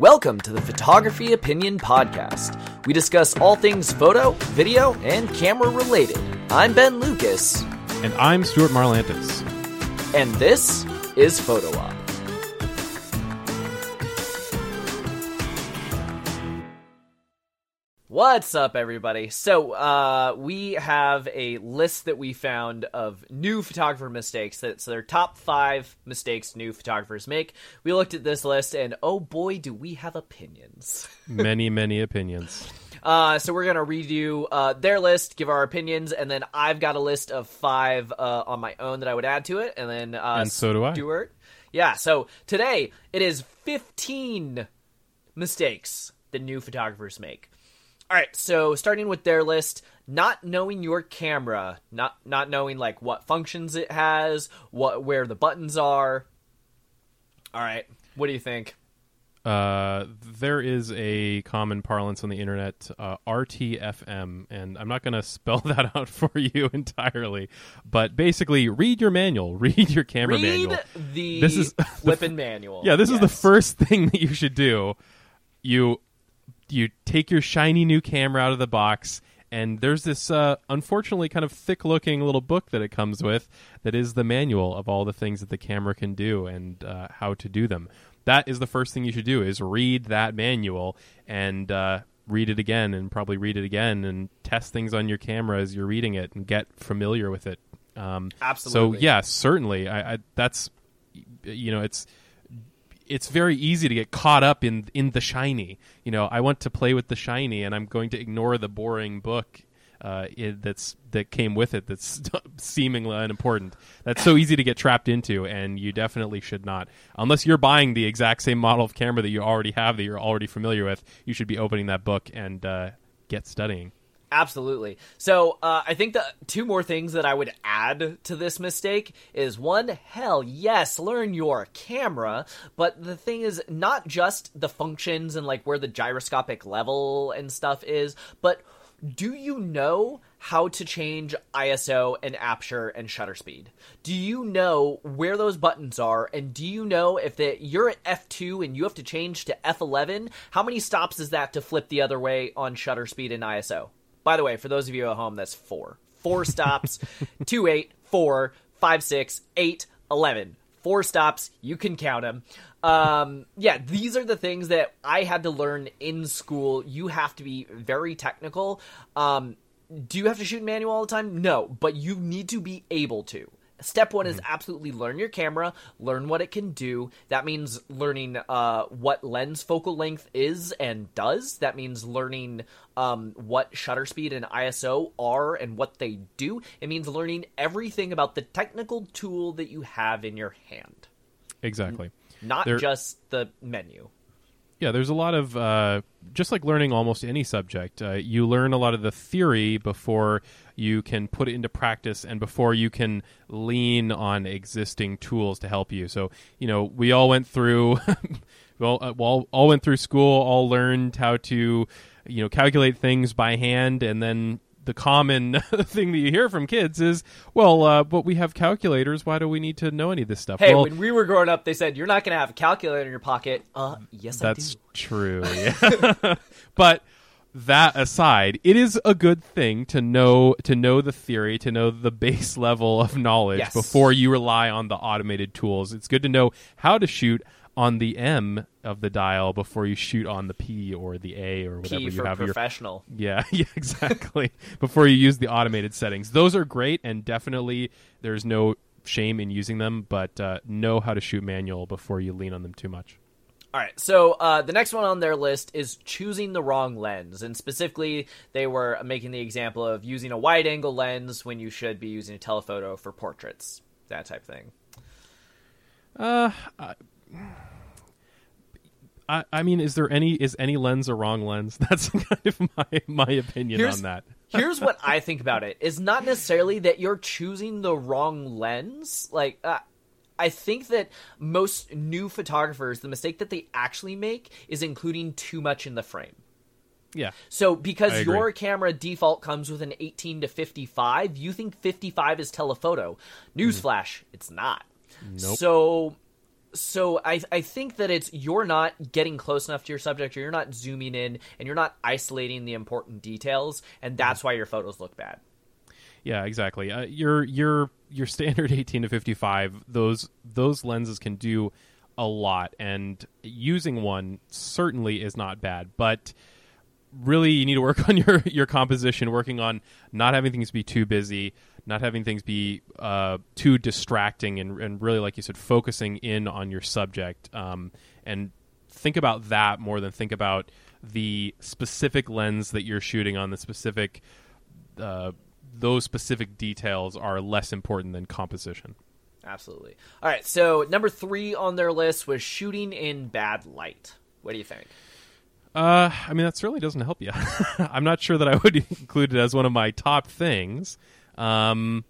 Welcome to the Photography Opinion Podcast. We discuss all things photo, video, and camera related. I'm Ben Lucas, And I'm Stuart Marlantis. and this is Photo Op. What's up, everybody? So, uh, we have a list that we found of new photographer mistakes. That's their top five mistakes new photographers make. We looked at this list, and oh boy, do we have opinions. Many, many opinions. Uh, so we're gonna read you uh, their list, give our opinions, and then I've got a list of five uh, on my own that I would add to it, and then uh, And so do I. Stuart. Yeah. So today it is fifteen mistakes that new photographers make. All right. So starting with their list, not knowing your camera, not not knowing like what functions it has, what where the buttons are. All right. What do you think? Uh, there is a common parlance on the internet, uh, RTFM, and I'm not going to spell that out for you entirely, but basically, read your manual, read your camera Read manual. the This is the flipping manual. Yeah, this is the first thing that you should do. You you take your shiny new camera out of the box and there's this uh, unfortunately kind of thick looking little book that it comes with that is the manual of all the things that the camera can do and uh, how to do them. That is the first thing you should do is read that manual and uh, read it again and probably read it again and test things on your camera as you're reading it and get familiar with it. Um, Absolutely. so yeah certainly. I, I that's you know it's it's very easy to get caught up in in the shiny. You know, I want to play with the shiny, and I'm going to ignore the boring book uh, it, that's that came with it. That's seemingly unimportant. That's so easy to get trapped into, and you definitely should not. Unless you're buying the exact same model of camera that you already have, that you're already familiar with, you should be opening that book and uh, get studying. Absolutely. So uh, I think the two more things that I would add to this mistake is one, hell yes, learn your camera. But the thing is, not just the functions and like where the gyroscopic level and stuff is, but do you know how to change ISO and aperture and shutter speed? Do you know where those buttons are? And do you know if that you're at F2 and you have to change to F11? How many stops is that to flip the other way on shutter speed and ISO? By the way, for those of you at home, that's four. Four stops, two, eight, four, five, six, eight, eleven. Four stops, you can count them. Um, yeah, these are the things that I had to learn in school. You have to be very technical. Um, do you have to shoot manual all the time? No, but you need to be able to. Step one is absolutely learn your camera, learn what it can do. That means learning uh, what lens focal length is and does. That means learning um, what shutter speed and ISO are and what they do. It means learning everything about the technical tool that you have in your hand, Exactly. not There- just the menu. Yeah, there's a lot of uh, just like learning almost any subject. Uh, you learn a lot of the theory before you can put it into practice, and before you can lean on existing tools to help you. So, you know, we all went through, well, uh, all, all went through school, all learned how to, you know, calculate things by hand, and then the common thing that you hear from kids is, well, uh, but we have calculators. Why do we need to know any of this stuff? Hey, well, when we were growing up, they said you're not going to have a calculator in your pocket. Uh, yes, That's I do. true. Yeah. but that aside, it is a good thing to know to know the theory, to know the base level of knowledge Yes. before you rely on the automated tools. It's good to know how to shoot on the M of the dial before you shoot on the P or the A or whatever you have your professional. yeah, yeah, exactly. Before you use the automated settings, those are great, and definitely there's no shame in using them. But uh, know how to shoot manual before you lean on them too much. All right, so uh, the next one on their list is choosing the wrong lens, and specifically, they were making the example of using a wide-angle lens when you should be using a telephoto for portraits, that type of thing. Uh, I, I, mean, is there any is any lens a wrong lens? That's kind of my my opinion Here's- on that. Here's what I think about it: is not necessarily that you're choosing the wrong lens. Like, uh, I think that most new photographers, the mistake that they actually make is including too much in the frame. Yeah, So because your camera default comes with an 18 to 55, you think 55 is telephoto. Newsflash, it's not. Mm. Nope. So so I I think that it's you're not getting close enough to your subject, or you're not zooming in, and you're not isolating the important details, and that's why your photos look bad. Yeah, exactly. Uh, your your your standard 18 to 55 those those lenses can do a lot and using one certainly is not bad, but really you need to work on your your composition, working on not having things be too busy, not having things be uh, too distracting, and, and really, like you said, focusing in on your subject. Um, and think about that more than think about the specific lens that you're shooting on, the specific. Uh, those specific details are less important than composition. Absolutely. All right. So number three on their list was shooting in bad light. What do you think? Uh, I mean, that certainly doesn't help you. I'm not sure that I would include it as one of my top things. Um,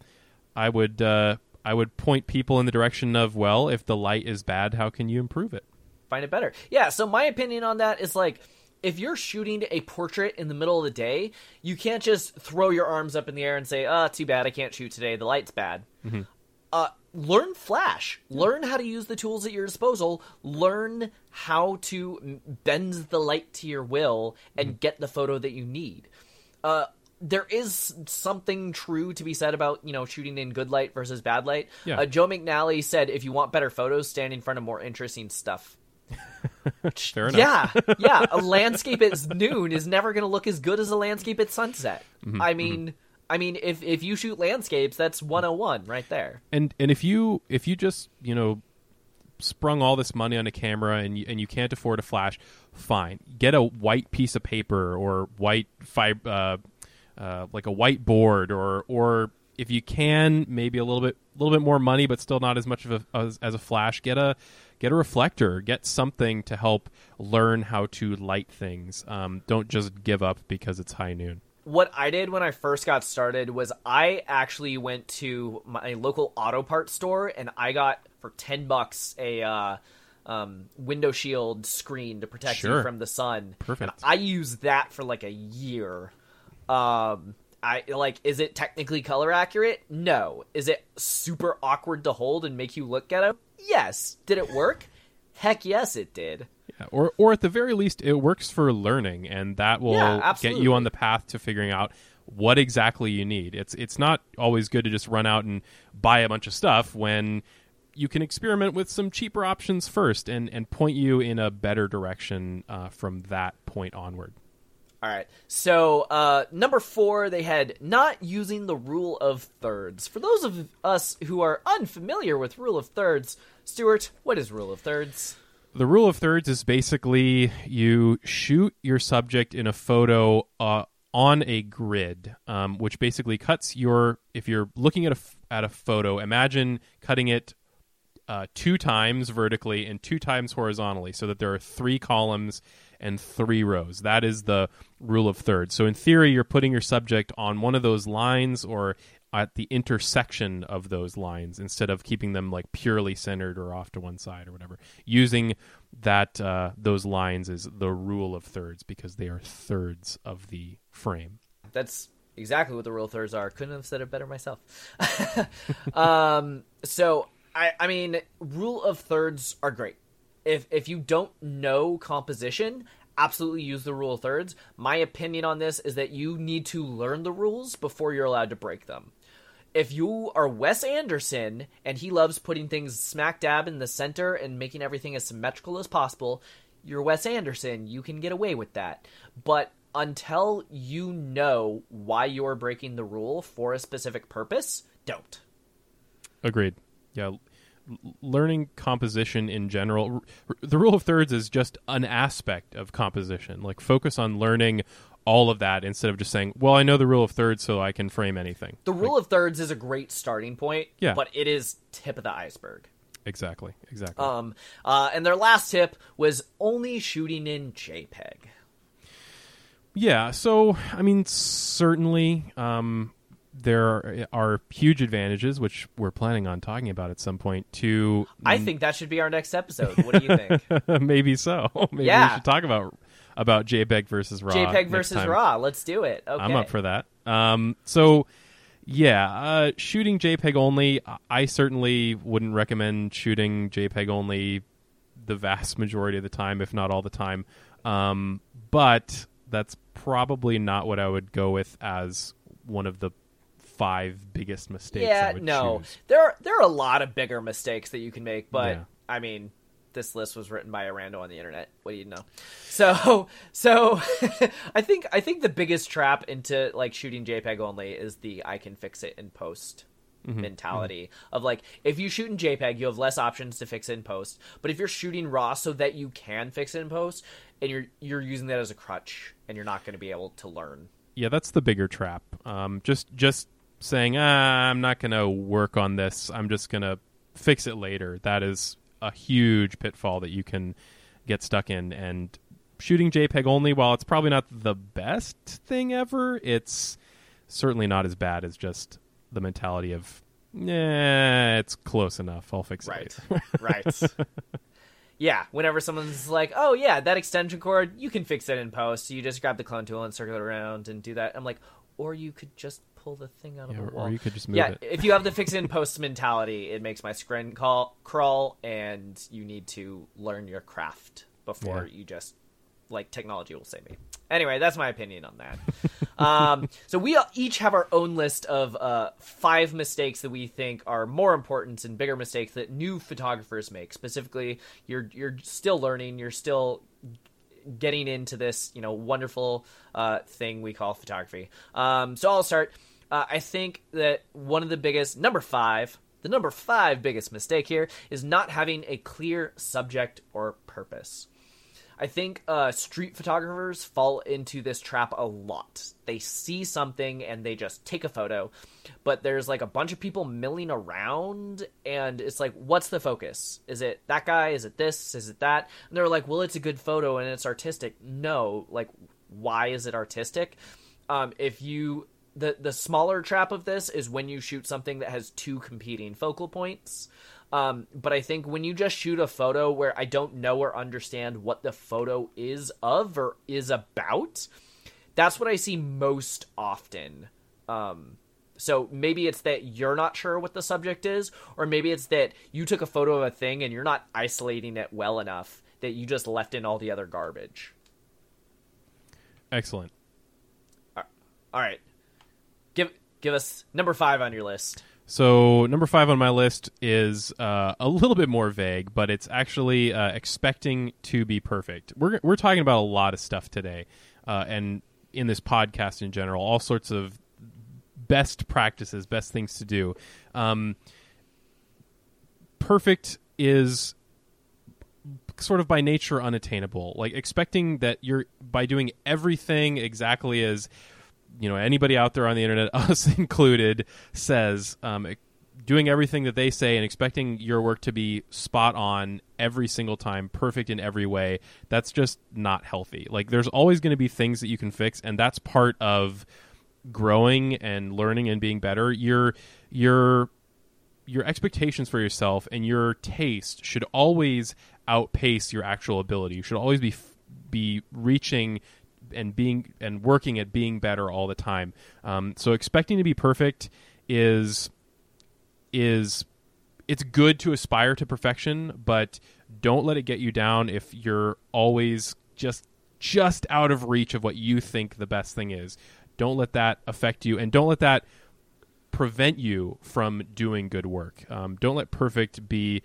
I would uh, I would point people in the direction of well, if the light is bad, how can you improve it? Find it better. Yeah. So my opinion on that is like if you're shooting a portrait in the middle of the day, you can't just throw your arms up in the air and say, "Ah, oh, too bad, I can't shoot today. The light's bad." Mm-hmm. Uh, learn Flash. Learn how to use the tools at your disposal. Learn how to bend the light to your will and mm-hmm. get the photo that you need. Uh, there is something true to be said about you know shooting in good light versus bad light. Yeah. Uh, Joe McNally said, "If you want better photos, stand in front of more interesting stuff." Fair enough. Yeah, yeah. A landscape at noon is never going to look as good as a landscape at sunset. Mm-hmm, I mean, mm-hmm. I mean, if if you shoot landscapes, that's 101 right there. And and if you if you just you know sprung all this money on a camera and you, and you can't afford a flash, fine. Get a white piece of paper or white fib- uh, uh, like a whiteboard or or if you can maybe a little bit a little bit more money but still not as much of a as, as a flash get a get a reflector get something to help learn how to light things um, don't just give up because it's high noon what I did when I first got started was I actually went to my local auto parts store and I got for 10 bucks a uh, um, window shield screen to protect sure. you from the sun. Perfect. And I used that for like a year. Um, I like is it technically color accurate? No. Is it super awkward to hold and make you look at it? Yes. Did it work? Heck yes it did. Yeah, or or at the very least it works for learning and that will yeah, get you on the path to figuring out what exactly you need. It's it's not always good to just run out and buy a bunch of stuff when you can experiment with some cheaper options first and, and point you in a better direction uh, from that point onward. All right. So, uh, number four, they had not using the rule of thirds. For those of us who are unfamiliar with rule of thirds, Stuart, what is rule of thirds? The rule of thirds is basically you shoot your subject in a photo uh, on a grid, um, which basically cuts your. If you're looking at a at a photo, imagine cutting it uh, two times vertically and two times horizontally, so that there are three columns and three rows. That is the rule of thirds. So in theory, you're putting your subject on one of those lines or at the intersection of those lines instead of keeping them like purely centered or off to one side or whatever. Using that uh, those lines is the rule of thirds because they are thirds of the frame. That's exactly what the rule of thirds are. Couldn't have said it better myself. um, so I, I mean, rule of thirds are great if if you don't know composition, absolutely use the rule of thirds. My opinion on this is that you need to learn the rules before you're allowed to break them. If you are Wes Anderson and he loves putting things smack dab in the center and making everything as symmetrical as possible, you're Wes Anderson. You can get away with that. But until you know why you're breaking the rule for a specific purpose, don't. Agreed. Yeah, learning composition in general the rule of thirds is just an aspect of composition. Like focus on learning all of that instead of just saying well i know the rule of thirds so i can frame anything. The rule like, of thirds is a great starting point yeah. but it is tip of the iceberg. Exactly exactly. Um uh and their last tip was only shooting in jpeg. Yeah so i mean certainly um there are huge advantages, which we're planning on talking about at some point. To I think that should be our next episode. What do you think? Maybe so. Maybe yeah. we should talk about about JPEG versus RAW. JPEG versus time. RAW. Let's do it. Okay. I'm up for that. Um, so Yeah, uh, shooting JPEG only. I certainly wouldn't recommend shooting JPEG only the vast majority of the time, if not all the time. Um, but that's probably not what I would go with as one of the five biggest mistakes. Yeah, no, choose. there are, there are a lot of bigger mistakes that you can make, but Yeah. I mean, this list was written by a rando on the internet. What do you know? So, so I think I think the biggest trap into like shooting JPEG only is the I can fix it in post Mm-hmm. mentality of like if you shoot in JPEG, you have less options to fix it in post. But if you're shooting RAW so that you can fix it in post, and you're you're using that as a crutch, and you're not going to be able to learn. yeah, that's the bigger trap. Um, just just saying, ah, I'm not going to work on this. I'm just going to fix it later. That is a huge pitfall that you can get stuck in. And shooting JPEG only, while it's probably not the best thing ever, it's certainly not as bad as just the mentality of, yeah, it's close enough. I'll fix it Right. right. Yeah, whenever someone's like, "Oh yeah, that extension cord, you can fix it in post. You just grab the clone tool and circle it around and do that." I'm like, or you could just pull the thing out of Yeah, the wall. or you could just move yeah, it. if you have the fix in post mentality, it makes my screen call crawl, and you need to learn your craft before Yeah. you just like technology will save me. Anyway, that's my opinion on that. um, so we each have our own list of uh, five mistakes that we think are more important and bigger mistakes that new photographers make. Specifically, you're you're still learning, you're still getting into this, you know, wonderful uh, thing we call photography. Um, so I'll start. Uh, I think that one of the biggest, number five, the number five biggest mistake here is not having a clear subject or purpose. I think uh, street photographers fall into this trap a lot. They see something and they just take a photo, but there's like a bunch of people milling around, and it's like, what's the focus? Is it that guy? Is it this? Is it that? And they're like, well, it's a good photo and it's artistic. No, like, why is it artistic? Um, if you the the smaller trap of this is when you shoot something that has two competing focal points. Um, but I think when you just shoot a photo where I don't know or understand what the photo is of or is about, that's what I see most often. Um, so maybe it's that you're not sure what the subject is, or maybe it's that you took a photo of a thing and you're not isolating it well enough that you just left in all the other garbage. Excellent. All right, give us number five on your list. So number five on my list is uh, a little bit more vague, but it's actually uh, expecting to be perfect. We're we're talking about a lot of stuff today, uh, and in this podcast in general, all sorts of best practices, best things to do. Um, perfect is sort of by nature unattainable. Like expecting that you're by doing everything exactly as you know anybody out there on the internet, us included, says, um, doing everything that they say and expecting your work to be spot on every single time, perfect in every way. That's just not healthy. Like there's always going to be things that you can fix, and that's part of growing and learning and being better. Your your your expectations for yourself and your taste should always outpace your actual ability. You should always be be reaching and being and working at being better all the time. Um, so expecting to be perfect is is it's good to aspire to perfection, but don't let it get you down if you're always just just out of reach of what you think the best thing is. Don't let that affect you, and don't let that prevent you from doing good work. Um, don't let perfect be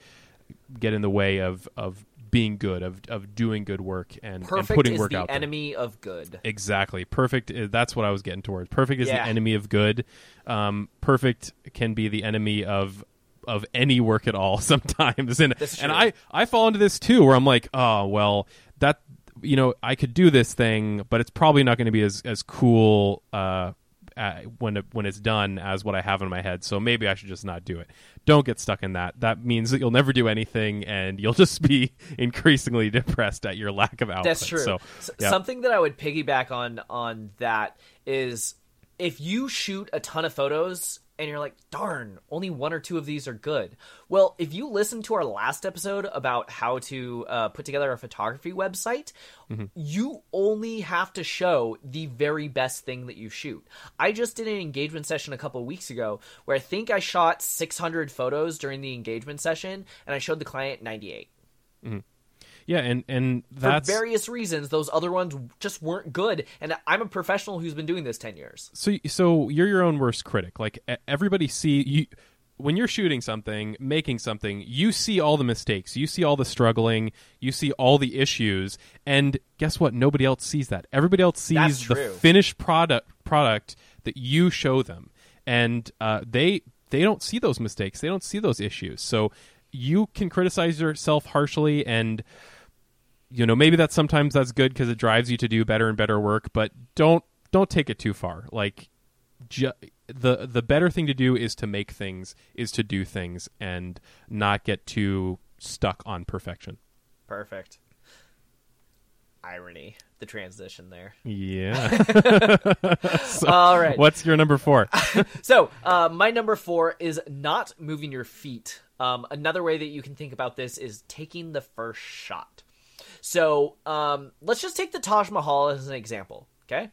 get in the way of of being good, of of doing good work and, and Perfect putting is work the out there. enemy of good. Exactly. Perfect. Is, that's what I was getting towards. Perfect is Yeah. the enemy of good. Um, perfect can be the enemy of of any work at all sometimes. And and. I I fall into this too, where I'm like, oh well, that you know I could do this thing, but it's probably not going to be as as cool. Uh, uh, when it, when it's done as what I have in my head, so maybe I should just not do it. Don't get stuck in that. That means that you'll never do anything, and you'll just be increasingly depressed at your lack of output. That's true. So, S- yeah. Something that I would piggyback on on that is if you shoot a ton of photos and you're like, darn, only one or two of these are good. Well, if you listen to our last episode about how to uh, put together a photography website, mm-hmm. you only have to show the very best thing that you shoot. I just did an engagement session a couple weeks ago where I think I shot 600 photos during the engagement session, and I showed the client 98. Mm-hmm. Yeah, and and that's for various reasons. Those other ones just weren't good, and I'm a professional who's been doing this ten years. So so you're your own worst critic. Like everybody see you when you're shooting something, making something, you see all the mistakes, you see all the struggling, you see all the issues, and guess what? Nobody else sees that. Everybody else sees the finished product product that you show them, and uh, they they don't see those mistakes, they don't see those issues. So you can criticize yourself harshly and you know maybe that's sometimes that's good because it drives you to do better and better work but don't don't take it too far. Like ju- the the better thing to do is to make things is to do things and not get too stuck on perfection. Perfect. Irony the transition there. Yeah. So, all right. what's your number four? So uh, my number four is not moving your feet. Um, another way that you can think about this is taking the first shot so um, let's just take the Taj Mahal as an example. Okay,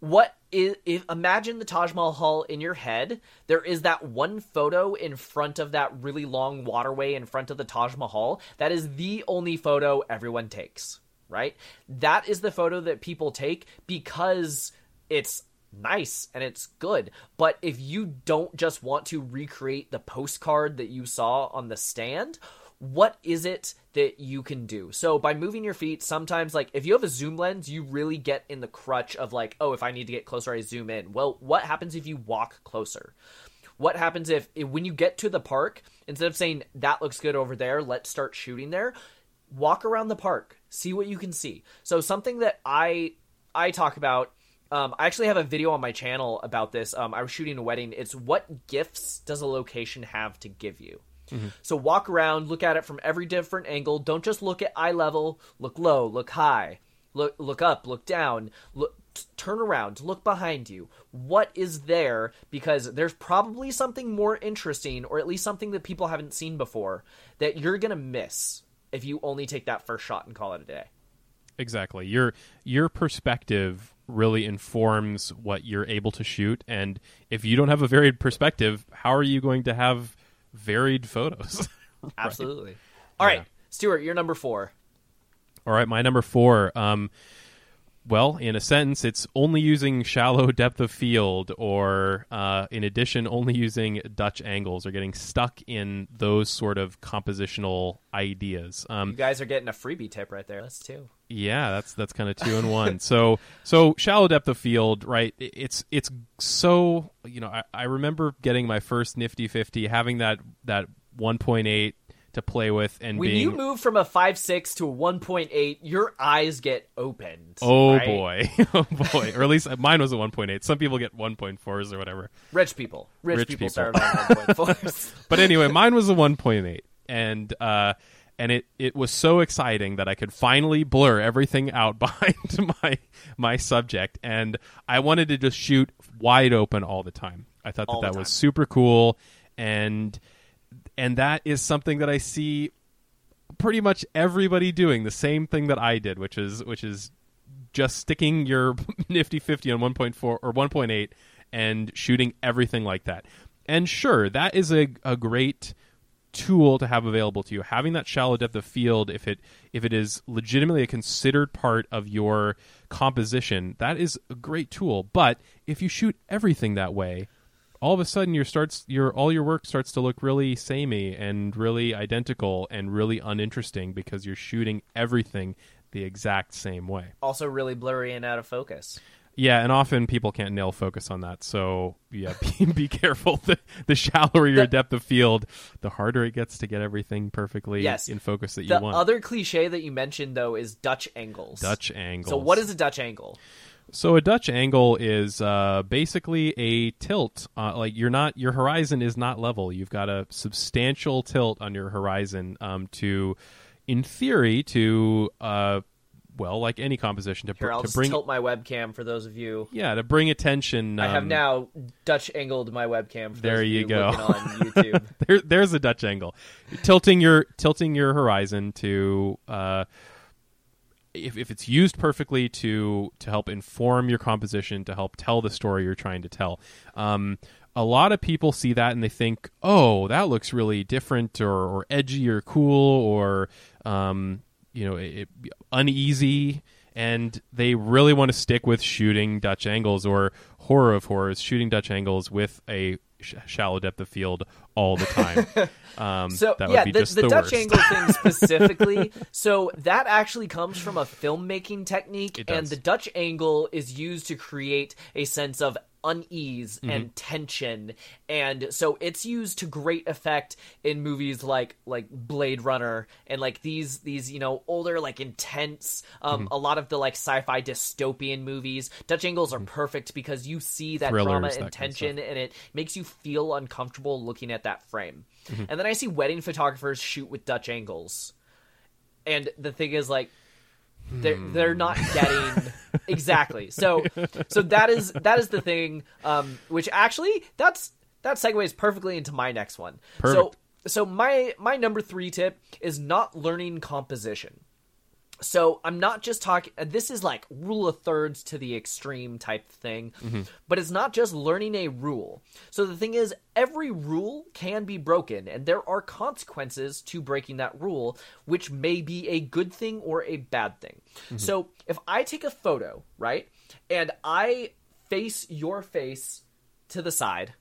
what is if imagine the Taj Mahal in your head? There is that one photo in front of that really long waterway in front of the Taj Mahal. That is the only photo everyone takes. Right? That is the photo that people take because it's nice and it's good. But if you don't just want to recreate the postcard that you saw on the stand, what is it that you can do? So by moving your feet, sometimes like if you have a zoom lens, you really get in the crutch of like, oh, if I need to get closer, I zoom in. Well, what happens if you walk closer? What happens if, if when you get to the park, instead of saying that looks good over there, let's start shooting there, walk around the park, see what you can see. So something that I I talk about um, I actually have a video on my channel about this. Um, I was shooting a wedding. It's what gifts does a location have to give you? Mm-hmm. So walk around, look at it from every different angle. Don't just look at eye level. Look low, look high, look look up, look down. Look, t- turn around, look behind you. What is there? Because there's probably something more interesting, or at least something that people haven't seen before, that you're gonna miss if you only take that first shot and call it a day. Exactly. Your your perspective really informs what you're able to shoot and if you don't have a varied perspective, how are you going to have varied photos. right? Absolutely. All right, yeah. Stuart, you're number four. All right, my number four. Um, well, in a sentence, it's only using shallow depth of field, or uh, in addition, only using Dutch angles, or getting stuck in those sort of compositional ideas. Um, you guys are getting a freebie tip right there. That's two. Yeah, that's that's kind of two in one. so so shallow depth of field, right? It's it's so you know I, I remember getting my first Nifty Fifty, having that that one point eight to play with and when being... you move from a 5.6 to a 1.8 your eyes get opened oh right? boy oh boy. Or at least mine was a 1.8 some people get 1.4s or whatever. Rich people. Rich, rich people, people. start on 1.4s but anyway mine was a 1.8 and uh and it, it was so exciting that I could finally blur everything out behind my my subject, and I wanted to just shoot wide open all the time. I thought that that was super cool, and and that is something that I see pretty much everybody doing the same thing that I did, which is which is just sticking your nifty 50 on 1.4 or 1.8 and shooting everything like that. And sure, that is a, a great tool to have available to you. Having that shallow depth of field, if it if it is legitimately a considered part of your composition, that is a great tool. But if you shoot everything that way, all of a sudden your starts your all your work starts to look really samey and really identical and really uninteresting because you're shooting everything the exact same way. Also really blurry and out of focus. Yeah, and often people can't nail focus on that. So yeah, be, be careful. The, the shallower your the, depth of field, the harder it gets to get everything perfectly yes. in focus that you the want. The other cliche that you mentioned though is Dutch angles. Dutch angles. So what is a Dutch angle? So a Dutch angle is uh, basically a tilt. Uh, like you're not your horizon is not level. You've got a substantial tilt on your horizon um, to, in theory, to uh, well, like any composition, to, Here, I'll to just bring tilt my webcam for those of you. yeah to bring attention. I have um, now Dutch angled my webcam. For There those of you go. on YouTube. there, there's a Dutch angle, tilting your tilting your horizon to uh, if if it's used perfectly to to help inform your composition, to help tell the story you're trying to tell. Um, a lot of people see that and they think, oh, that looks really different or, or edgy or cool or um, you know it, uneasy. And they really want to stick with shooting Dutch angles or horror of horrors, shooting Dutch angles with a sh- shallow depth of field all the time. Um, So that would yeah, the, the, the Dutch worst. angle thing specifically. so that actually comes from a filmmaking technique, and the Dutch angle is used to create a sense of unease Mm-hmm. and tension, and so it's used to great effect in movies like like Blade Runner and like these these you know older like intense um Mm-hmm. a lot of the like sci-fi dystopian movies. Dutch angles are perfect because you see that Mm-hmm. Thrillers, drama that and kind of tension and it makes you feel uncomfortable looking at that frame. Mm-hmm. And then I see wedding photographers shoot with Dutch angles. And the thing is like they're Hmm. they're not getting exactly. So so that is that is the thing um which actually that's that segues perfectly into my next one. So so my my number 3 tip is not learning composition. So I'm not just talking. Uh, this is like rule of thirds to the extreme type thing, mm-hmm. but it's not just learning a rule. So the thing is, every rule can be broken, and there are consequences to breaking that rule, which may be a good thing or a bad thing. Mm-hmm. So if I take a photo, right, and I face your face to the side,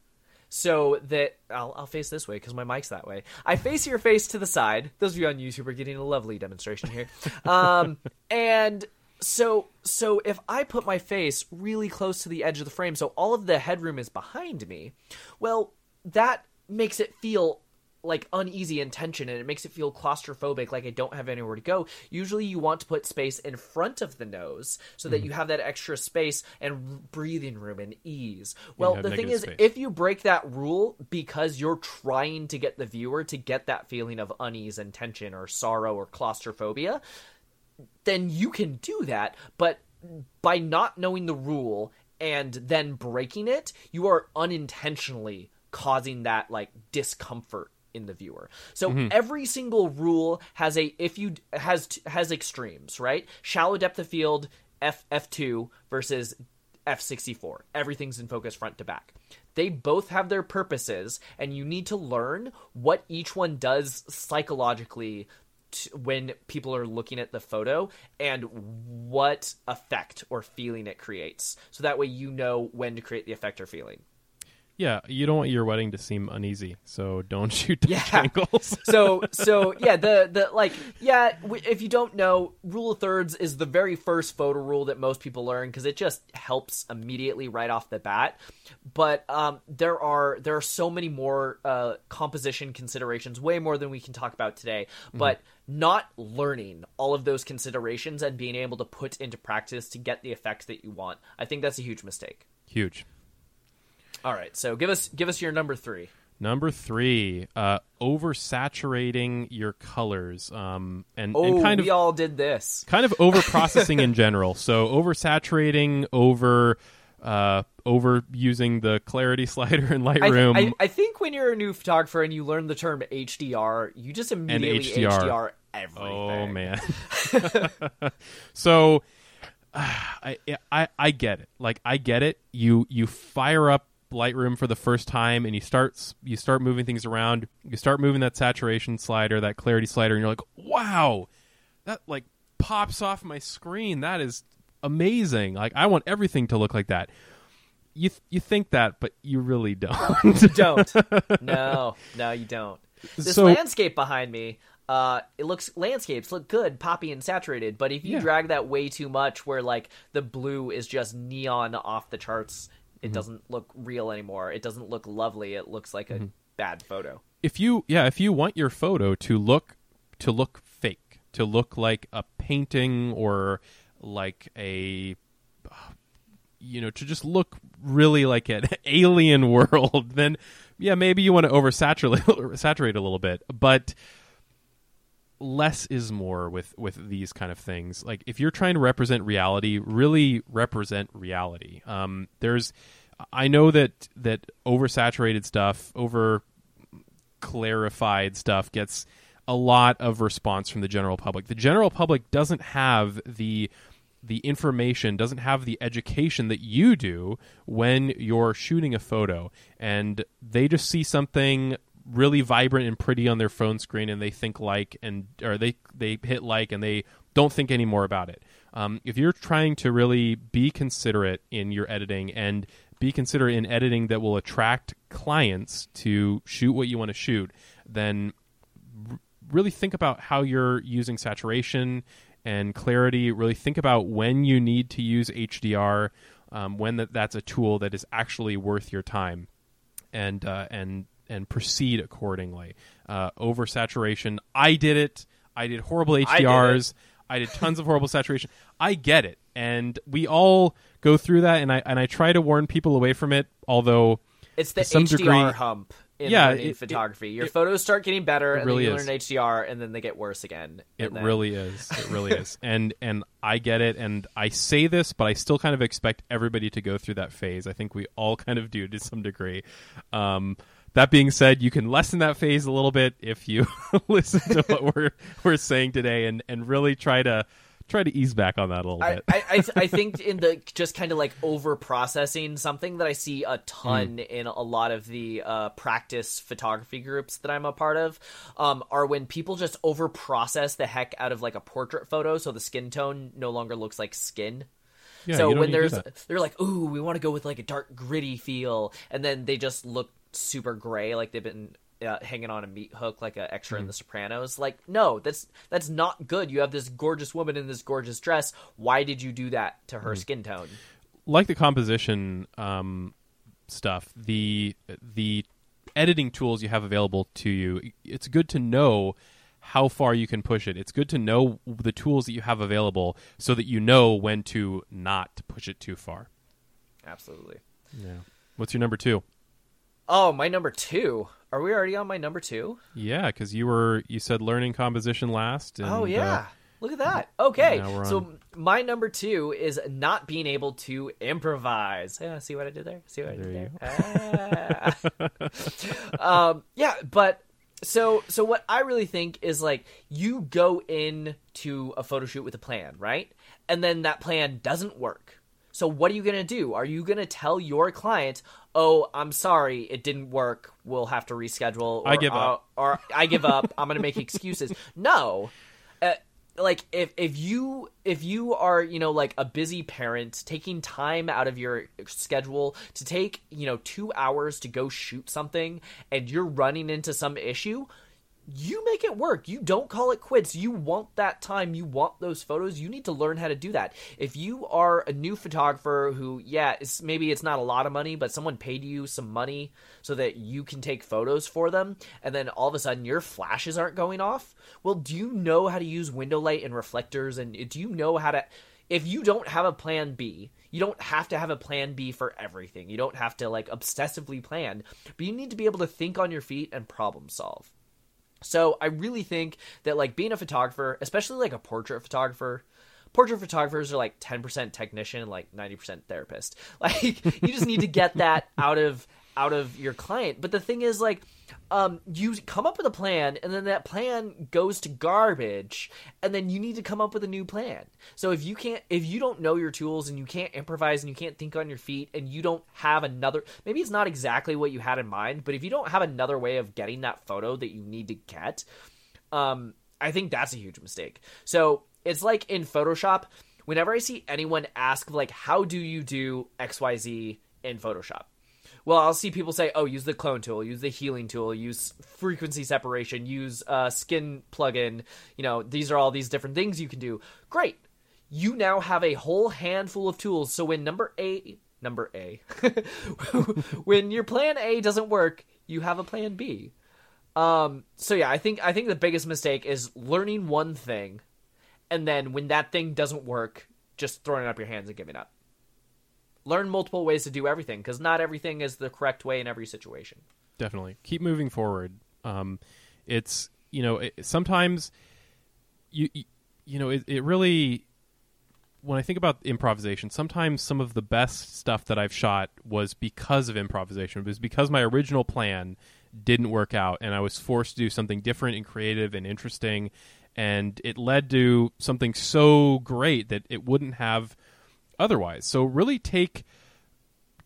so that I'll, I'll face this way because my mic's that way. I face your face to the side. Those of you on YouTube are getting a lovely demonstration here. Um, and so so if I put my face really close to the edge of the frame, so all of the headroom is behind me, well, that makes it feel like uneasy and tension and it makes it feel claustrophobic like i don't have anywhere to go usually you want to put space in front of the nose so that you have that extra space and breathing room and ease well the thing is space. if you break that rule because you're trying to get the viewer to get that feeling of unease and tension or sorrow or claustrophobia then you can do that but by not knowing the rule and then breaking it you are unintentionally causing that like discomfort in the viewer so mm-hmm. every single rule has a if you has has extremes right shallow depth of field f f2 versus F64. Everything's in focus front to back. They both have their purposes, and you need to learn what each one does psychologically t- when people are looking at the photo and what effect or feeling it creates. So that way you know when to create the effect or feeling. Yeah, you don't want your wedding to seem uneasy, so don't shoot Dutch Yeah. angles. so so yeah the the like yeah w- if you don't know rule of thirds is the very first photo rule that most people learn because it just helps immediately right off the bat but um there are there are so many more uh composition considerations way more than we can talk about today but not learning all of those considerations and being able to put into practice to get the effect that you want i think that's a huge mistake Huge. All right so give us give us your number three Number three, uh, oversaturating your colors, um, and, oh and kind we of all did this kind of over processing in general. So oversaturating, over uh, over using the clarity slider in I, Lightroom. I, I think when you're a new photographer and you learn the term HDR, you just immediately HDR. HDR, everything. Oh man. so I, I I get it. Like I get it. You you fire up Lightroom for the first time and you start you start moving things around. You start moving that saturation slider, that clarity slider and you're like, "Wow. That like pops off my screen. That is amazing. Like I want everything to look like that." You you think that, but you really don't. You don't. no, no, you don't. This So- landscape behind me, uh, it looks landscapes look good, poppy and saturated. But if you Yeah. drag that way too much, where like the blue is just neon off the charts, Mm-hmm. it doesn't look real anymore. It doesn't look lovely. It looks like a Mm-hmm. bad photo. if you yeah if you want your photo to look to look fake to look like a painting or like a you know to just look really like an alien world then yeah maybe you want to oversaturate saturate a little bit but less is more with with these kind of things. Like if you're trying to represent reality, really represent reality. Um, there's, I know that that oversaturated stuff, over clarified stuff gets a lot of response from the general public. The general public doesn't have the the information doesn't have the education that you do when you're shooting a photo and they just see something really vibrant and pretty on their phone screen and they think like and or they they hit like and they don't think any more about it. Um, if you're trying to really be considerate in your editing and be considerate in editing that will attract clients to shoot what you want to shoot then r- really think about how you're using saturation and clarity. Really think about when you need to use hdr um, when that, that's a tool that is actually worth your time. And uh, and and proceed accordingly. Uh, oversaturation. I did it. I did horrible HDRs. I did, I did tons of horrible saturation. I get it, and we all go through that. And I and I try to warn people away from it. Although It's the some HDR degree- hump in Yeah, it- photography. Your it- photos start getting better, and really then you is. learn HDR, and then they get worse again. It then- really is. It really is. And and I get it and I say this, but I still kind of expect everybody to go through that phase. I think we all kind of do to some degree. Um that being said, you can lessen that phase a little bit if you listen to what we're we're saying today and and really try to try to ease back on that a little bit. I, I, I think in the just kind of like over processing something that I see a ton Mm. in a lot of the uh, practice photography groups that I'm a part of um, are when people just over process the heck out of like a portrait photo so the skin tone no longer looks like skin. Yeah, so when need to do there's they're like, ooh, we want to go with like a dark gritty feel, and then they just look super gray, like they've been uh, hanging on a meat hook, like an extra Mm. in The Sopranos. Like, no, that's that's not good. You have this gorgeous woman in this gorgeous dress. Why did you do that to Mm. her skin tone? like the composition um, stuff, the the editing tools you have available to you, it's good to know how far you can push it. It's good to know the tools that you have available so that you know when to not push it too far. Absolutely. Yeah. What's your number two? Oh, my number two. Are we already on my number two? Yeah, because you were you said learning composition last. And, oh yeah. uh, Look at that. Okay. So on- my number two is not being able to improvise. Yeah, see what I did there? See what I There did there? Ah. um, yeah, but so so what I really think is like you go in to a photo shoot with a plan, right? And then that plan doesn't work. So what are you going to do? Are you going to tell your client, "Oh, I'm sorry, it didn't work. We'll have to reschedule." Or, I give up. uh, or I give up. I'm going to make excuses. No. Uh, like if if you if you are you know like a busy parent taking time out of your schedule to take you know 2 hours to go shoot something and you're running into some issue you make it work. You don't call it quits. You want that time. You want those photos. You need to learn how to do that. If you are a new photographer who, yeah, it's, maybe it's not a lot of money, but someone paid you some money so that you can take photos for them, and then all of a sudden your flashes aren't going off, well, do you know how to use window light and reflectors? And do you know how to. If you don't have a plan B, you don't have to have a plan B for everything. You don't have to like obsessively plan, but you need to be able to think on your feet and problem solve. So I really think that like being a photographer, especially like a portrait photographer, portrait photographers are like 10% technician and like 90% therapist. Like you just need to get that out of out of your client. But the thing is like um you come up with a plan and then that plan goes to garbage and then you need to come up with a new plan. So if you can't if you don't know your tools and you can't improvise and you can't think on your feet and you don't have another maybe it's not exactly what you had in mind, but if you don't have another way of getting that photo that you need to get, um, I think that's a huge mistake. So it's like in Photoshop, whenever I see anyone ask like, "How do you do X Y Z in Photoshop?" Well, I'll see people say, "Oh, use the clone tool, use the healing tool, use frequency separation, use uh, skin plugin. You know, these are all these different things you can do." Great. You now have a whole handful of tools. So when number A, number A, when your plan A doesn't work, you have a plan B. Um, so yeah, I think I think the biggest mistake is learning one thing, and then when that thing doesn't work, just throwing up your hands and giving up. Learn multiple ways to do everything because not everything is the correct way in every situation. definitely keep moving forward um, it's you know it, sometimes you you, know it, it really when I think about improvisation, sometimes some of the best stuff that I've shot was because of improvisation. It was because my original plan didn't work out and I was forced to do something different and creative and interesting and it led to something so great that it wouldn't have otherwise. So really take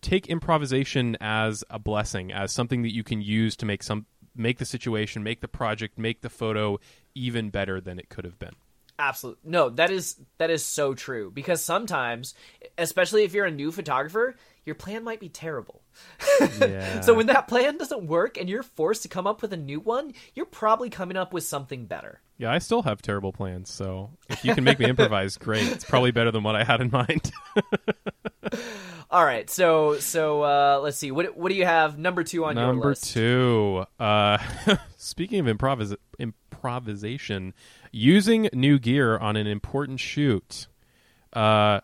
take improvisation as a blessing, as something that you can use to make some make the situation, make the project, make the photo even better than it could have been. Absolutely. No, that is that is so true because sometimes, especially if you're a new photographer, your plan might be terrible. Yeah. so when that plan doesn't work and you're forced to come up with a new one, you're probably coming up with something better. Yeah, I still have terrible plans, so if you can make me improvise, great. It's probably better than what I had in mind. All right, so so uh, let's see. What what do you have number two on your Number two. Uh, speaking of improvis- improvisation, using new gear on an important shoot. Uh,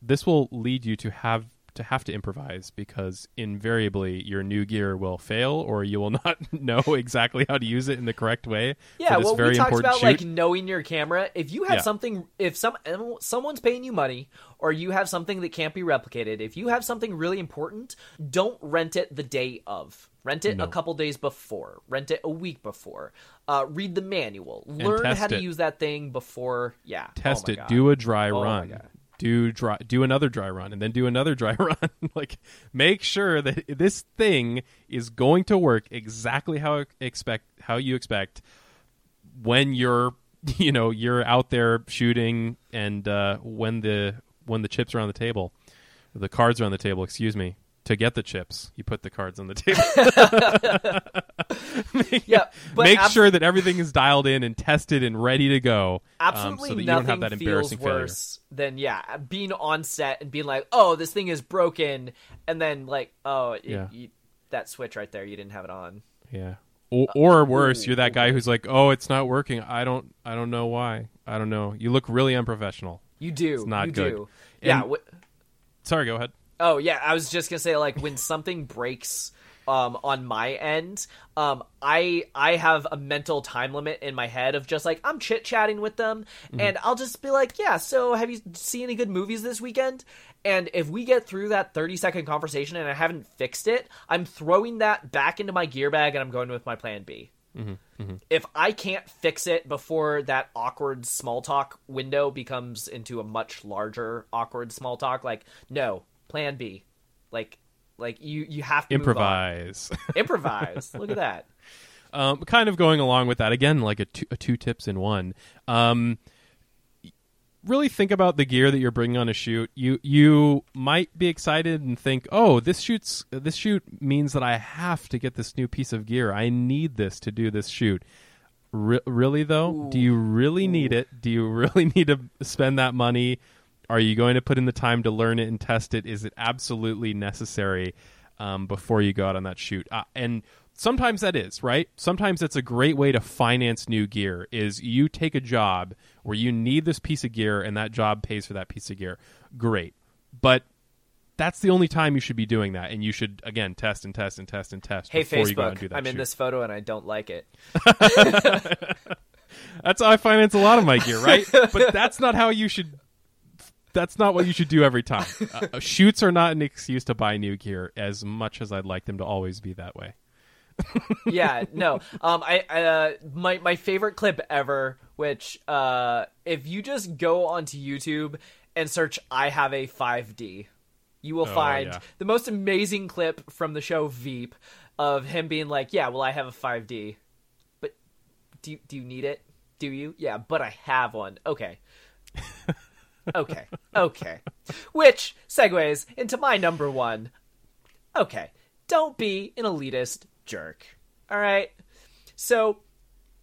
this will lead you to have to have to improvise because invariably your new gear will fail or you will not know exactly how to use it in the correct way Yeah, for well, very we talked important about shoot. like knowing your camera. If you have Yeah. something, if some someone's paying you money, or you have something that can't be replicated, if you have something really important, don't rent it the day of. Rent it No. a couple days before. Rent it a week before. Uh, read the manual. Learn how to it. use that thing before. Yeah, test Oh it God. do a dry Oh run. Do dry do another dry run and then do another dry run. Like make sure that this thing is going to work exactly how expect how you expect when you're you know you're out there shooting and uh, when the when the chips are on the table the cards are on the table excuse me to get the chips you put the cards on the table Yeah, but make abs- sure that everything is dialed in and tested and ready to go um, Absolutely so that you don't nothing have that feels embarrassing failure worse than yeah being on set and being like, oh, this thing is broken, and then like, oh, it, Yeah. you, that switch right there, you didn't have it on. Yeah. Or, or worse, ooh, you're that guy who's like, "Oh, it's not working. I don't I don't know why. I don't know. You look really unprofessional." You do. It's not you good. Do. Yeah. And- wh- Sorry, go ahead. Oh, yeah. I was just gonna say, like, when something breaks um, on my end, um, I I have a mental time limit in my head of just like I'm chit chatting with them, Mm-hmm. and I'll just be like, yeah. So, have you seen any good movies this weekend? And if we get through that 30 second conversation and I haven't fixed it, I'm throwing that back into my gear bag and I'm going with my plan B. If I can't fix it before that awkward small talk window becomes into a much larger awkward small talk, like no, plan B. Like like you you have to. Improvise. Improvise. Look at that. um, kind of going along with that again, like a two, a two tips in one. Um, really think about the gear that you're bringing on a shoot. You you might be excited and think, "Oh, this shoots this shoot means that I have to get this new piece of gear. I need this to do this shoot." Re- really though, do you really need it? Do you really need to spend that money? Are you going to put in the time to learn it and test it? Is it absolutely necessary um, before you go out on that shoot? Uh, and sometimes that is right. Sometimes it's a great way to finance new gear. Is you take a job where you need this piece of gear and that job pays for that piece of gear. Great, but that's the only time you should be doing that, and you should again test and test and test and test Hey before you go out and Facebook, do that. I'm in this photo and I don't like it. That's how I finance a lot of my gear, right? but that's not how you should. That's not what you should do every time. Uh, shoots are not an excuse to buy new gear, as much as I'd like them to always be that way. yeah, no. Um, I, I uh, my my favorite clip ever, which uh, if you just go onto YouTube and search "I have a 5D," you will Oh, find yeah. the most amazing clip from the show Veep of him being like, "Yeah, well, I have a 5D, but do do you need it? Do you? Yeah, but I have one. Okay." okay. Okay. Which segues into my number one okay, don't be an elitist jerk. All right. So,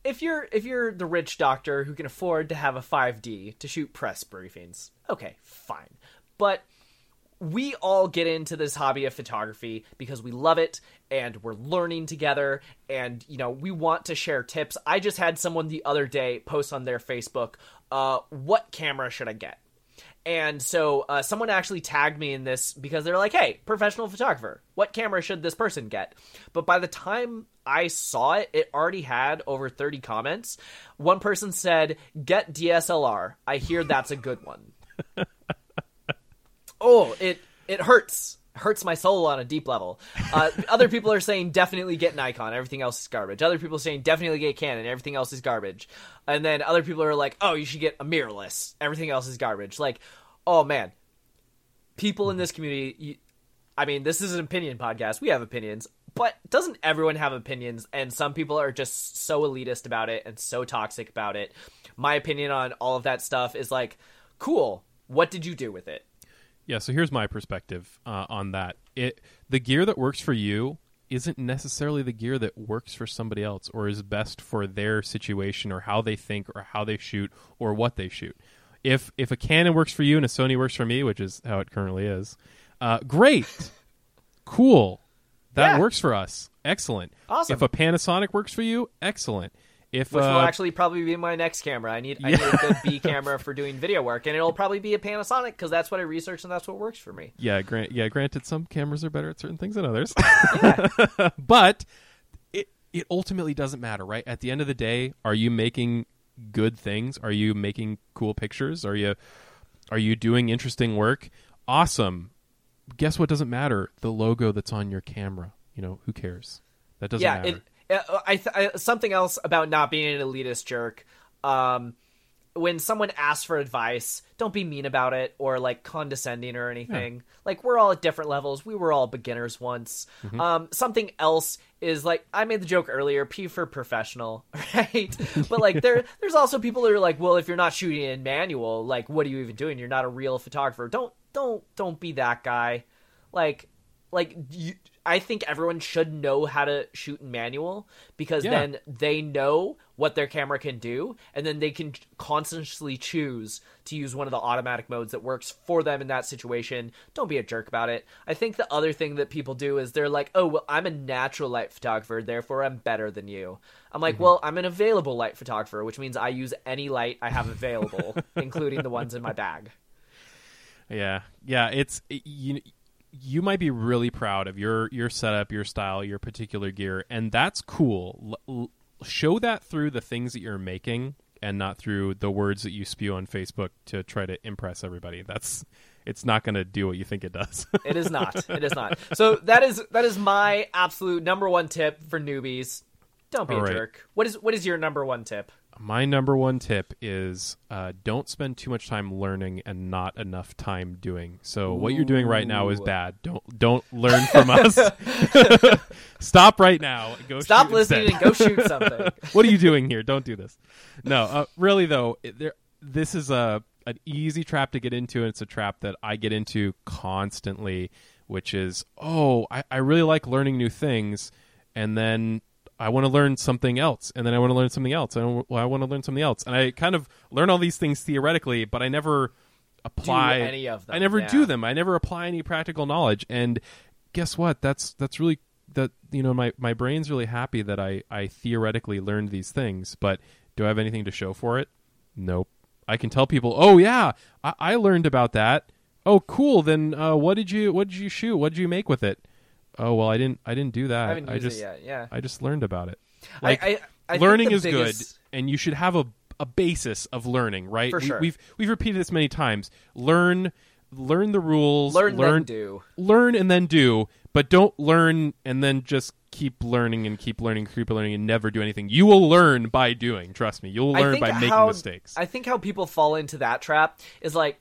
if you're if you're the rich doctor who can afford to have a 5D to shoot press briefings, okay, fine. But we all get into this hobby of photography because we love it and we're learning together and you know we want to share tips i just had someone the other day post on their facebook uh, what camera should i get and so uh, someone actually tagged me in this because they're like, "Hey, professional photographer, what camera should this person get?" But by the time I saw it, it already had over 30 comments. One person said, "Get DSLR. I hear that's a good one." oh, it it hurts. Hurts my soul on a deep level. Uh, other people are saying definitely get Nikon. Everything else is garbage. Other people are saying definitely get Canon. Everything else is garbage. And then other people are like, oh, you should get a mirrorless. Everything else is garbage. Like, oh man, people in this community. You, I mean, this is an opinion podcast. We have opinions, but doesn't everyone have opinions? And some people are just so elitist about it and so toxic about it. My opinion on all of that stuff is like, cool. What did you do with it? Yeah, so here's my perspective uh, on that. It the gear that works for you isn't necessarily the gear that works for somebody else or is best for their situation or how they think or how they shoot or what they shoot. If if a Canon works for you and a Sony works for me, which is how it currently is, uh, great, cool, that Yeah. works for us. Excellent. Awesome. If a Panasonic works for you, excellent. If Which uh, will actually probably be my next camera. I need I need a good B camera for doing video work, and it'll probably be a Panasonic because that's what I researched and that's what works for me. Yeah, grant yeah, granted some cameras are better at certain things than others. but it it ultimately doesn't matter, right? At the end of the day, are you making good things? Are you making cool pictures? Are you are you doing interesting work? Awesome. Guess what doesn't matter? The logo that's on your camera. You know, who cares? That doesn't yeah, matter. it, I, th- I something else about not being an elitist jerk. Um, when someone asks for advice, don't be mean about it or like condescending or anything. Like we're all at different levels. We were all beginners once. Mm-hmm. Um, something else is like I made the joke earlier, P for professional, right? but like there there's also people that are like, well, if you're not shooting in manual, like what are you even doing? You're not a real photographer. Don't don't don't be that guy. Like like you, I think everyone should know how to shoot in manual because Yeah. then they know what their camera can do and then they can constantly choose to use one of the automatic modes that works for them in that situation. Don't be a jerk about it. I think the other thing that people do is they're like, "Oh, well, I'm a natural light photographer, therefore I'm better than you." I'm like, mm-hmm. "Well, I'm an available light photographer, which means I use any light I have available, including the ones in my bag." Yeah, yeah. It's you. You might be really proud of your your setup, your style, your particular gear, and that's cool. L- l- show that through the things that you're making, and not through the words that you spew on Facebook to try to impress everybody. That's it's not going to do what you think it does. It is not. It is not. So that is that is my absolute number one tip for newbies. Don't be All a right. jerk. What is what is your number one tip? My number one tip is uh, don't spend too much time learning and not enough time doing. So what you're doing right now is bad. Don't don't learn from us. Stop right now. Go Stop listening instead. and go shoot something. what are you doing here? Don't do this. No, uh, really though, it, there, this is a an easy trap to get into, and it's a trap that I get into constantly, which is, oh, I, I really like learning new things, and then I want to learn something else, and then I want to learn something else, and well, I want to learn something else, and I kind of learn all these things theoretically, but I never apply any of them, I never yeah. do them. I never apply any practical knowledge, and guess what? That's that's really that you know my my brain's really happy that I I theoretically learned these things, but do I have anything to show for it? Nope. I can tell people, oh yeah, I, I learned about that. Oh cool. Then uh, what did you what did you shoot? What did you make with it? Oh well, I didn't I didn't do that. I haven't used just it yet. Yeah, I just learned about it. Like I, I think learning is biggest- good, and you should have a a basis of learning, right? For we, sure. We've we've repeated this many times. Learn learn the rules. Learn, learn then do. learn and then do, but don't learn and then just keep learning and keep learning, keep learning, and never do anything. You will learn by doing. Trust me, you'll learn by making mistakes. I think how people fall into that trap is like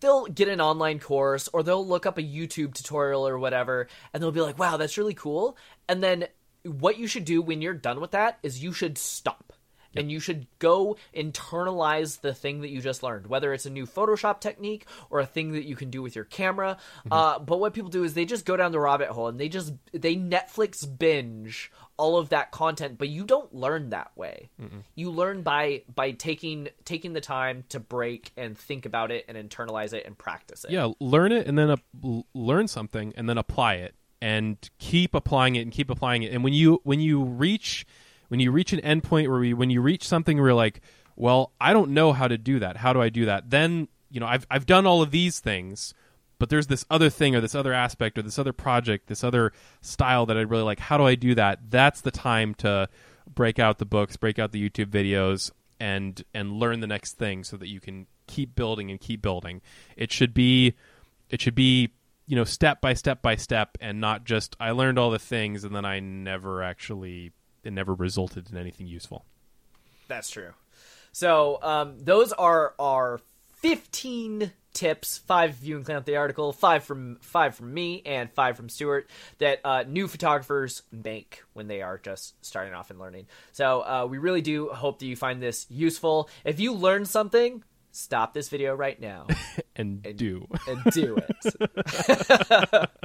they'll get an online course or they'll look up a YouTube tutorial or whatever and they'll be like, "Wow, that's really cool." And then what you should do when you're done with that is you should stop. And you should go internalize the thing that you just learned, whether it's a new Photoshop technique or a thing that you can do with your camera. Mm-hmm. Uh, but what people do is they just go down the rabbit hole and they just they Netflix binge all of that content, but you don't learn that way. You learn by by taking taking the time to break and think about it and internalize it and practice it. yeah, learn it and then uh, learn something and then apply it and keep applying it and keep applying it. And when you when you reach when you reach an endpoint where we, when you reach something where you're like, well, I don't know how to do that. How do I do that? Then you know I've I've done all of these things, but there's this other thing or this other aspect or this other project, this other style that I really like. How do I do that? That's the time to break out the books, break out the YouTube videos, and and learn the next thing so that you can keep building and keep building. It should be it should be you know step by step by step and not just I learned all the things and then I never actually it never resulted in anything useful. That's true. So um, those are our 15 tips five if you include the article five from five from me and five from stuart that uh, new photographers make when they are just starting off and learning so uh, we really do hope that you find this useful if you learn something stop this video right now and, and do. and do it.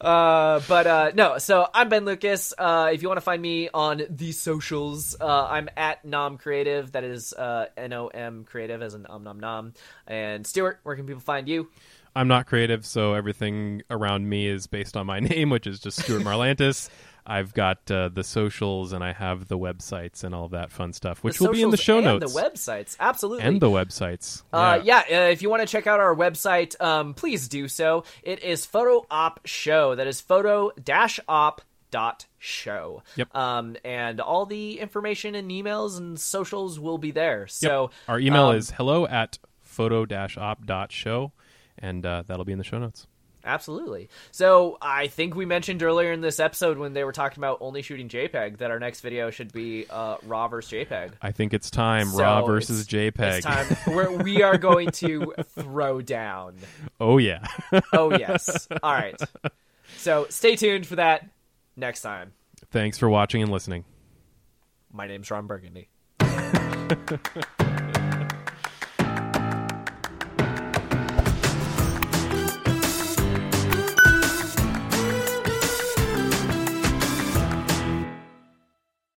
Uh, but uh, no so i'm ben lucas. Uh, if you want to find me on the socials uh, i'm at nom creative. That is uh, n-o-m creative as an um nom nom. And stuart where can people find you? I'm not creative, so everything around me is based on my name, which is just Stuart Marlantis. I've got uh, the socials and I have the websites and all that fun stuff, which The will be in the show notes the websites absolutely and the websites. Uh, yeah, uh, if you want to check out our website, um, please do so. It is Photo Op Show. That is photo dash op dot show. Yep. Um, and all the information and emails and socials will be there. Yep. So our email um, is hello at photo-op.show, and uh, that'll be in the show notes. Absolutely. So I think we mentioned earlier in this episode when they were talking about only shooting JPEG that our next video should be uh, RAW versus JPEG. I think it's time. So Raw versus it's- JPEG. It's time. We're, we are going to throw down. Oh yeah. Oh yes. All right. So stay tuned for that next time. Thanks for watching and listening. My name's Ron Burgundy.